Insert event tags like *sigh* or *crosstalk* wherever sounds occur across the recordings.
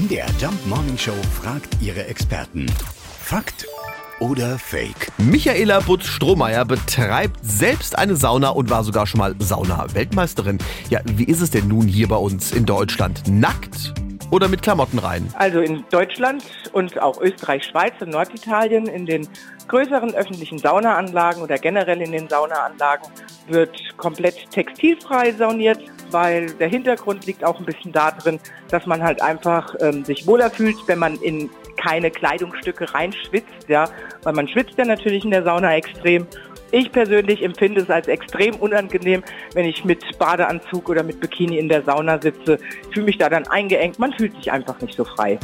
MDR Jump Morning Show fragt ihre Experten. Fakt oder Fake? Michaela Butz-Strohmeier betreibt selbst eine Sauna und war sogar schon mal Sauna-Weltmeisterin. Ja, wie ist es denn nun hier bei uns in Deutschland? Nackt oder mit Klamotten rein? Also in Deutschland und auch Österreich, Schweiz und Norditalien in den größeren öffentlichen Saunaanlagen oder generell in den Saunaanlagen wird komplett textilfrei sauniert, weil der Hintergrund liegt auch ein bisschen da drin, dass man halt einfach ähm, sich wohler fühlt, wenn man in keine Kleidungsstücke reinschwitzt, ja, weil man schwitzt ja natürlich in der Sauna extrem ich persönlich empfinde es als extrem unangenehm, wenn ich mit Badeanzug oder mit Bikini in der Sauna sitze. Ich fühle mich da dann eingeengt. Man fühlt sich einfach nicht so frei.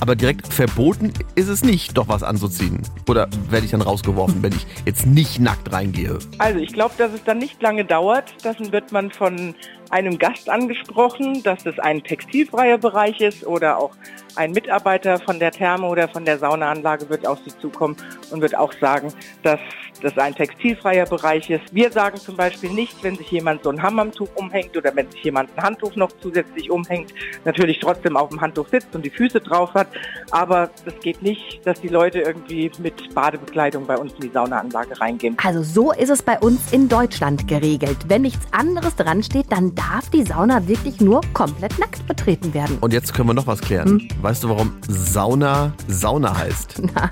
Aber direkt verboten ist es nicht, doch was anzuziehen. Oder werde ich dann rausgeworfen, wenn ich jetzt nicht nackt reingehe? Also ich glaube, dass es dann nicht lange dauert. Dann wird man von einem Gast angesprochen, dass es ein textilfreier Bereich ist oder auch ein Mitarbeiter von der Therme oder von der Saunaanlage wird auf Sie zukommen und wird auch sagen, dass das ein textilfreier Bereich ist. Wir sagen zum Beispiel nicht, wenn sich jemand so ein Hammamtuch umhängt oder wenn sich jemand ein Handtuch noch zusätzlich umhängt, natürlich trotzdem auf dem Handtuch sitzt und die Füße drauf hat. Aber es geht nicht, dass die Leute irgendwie mit Badebekleidung bei uns in die Saunaanlage reingehen. Also so ist es bei uns in Deutschland geregelt. Wenn nichts anderes dran steht, dann darf die Sauna wirklich nur komplett nackt betreten werden. Und jetzt können wir noch was klären. Hm? Weißt du, warum Sauna Sauna heißt? *laughs* Na.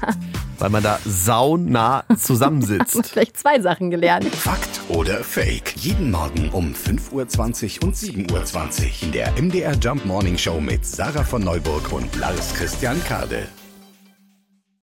Weil man da saunah zusammensitzt. *laughs* Vielleicht zwei Sachen gelernt. Fakt oder Fake? Jeden Morgen um 5.20 Uhr und 7.20 Uhr in der MDR Jump Morning Show mit Sarah von Neuburg und Lars Christian Kade.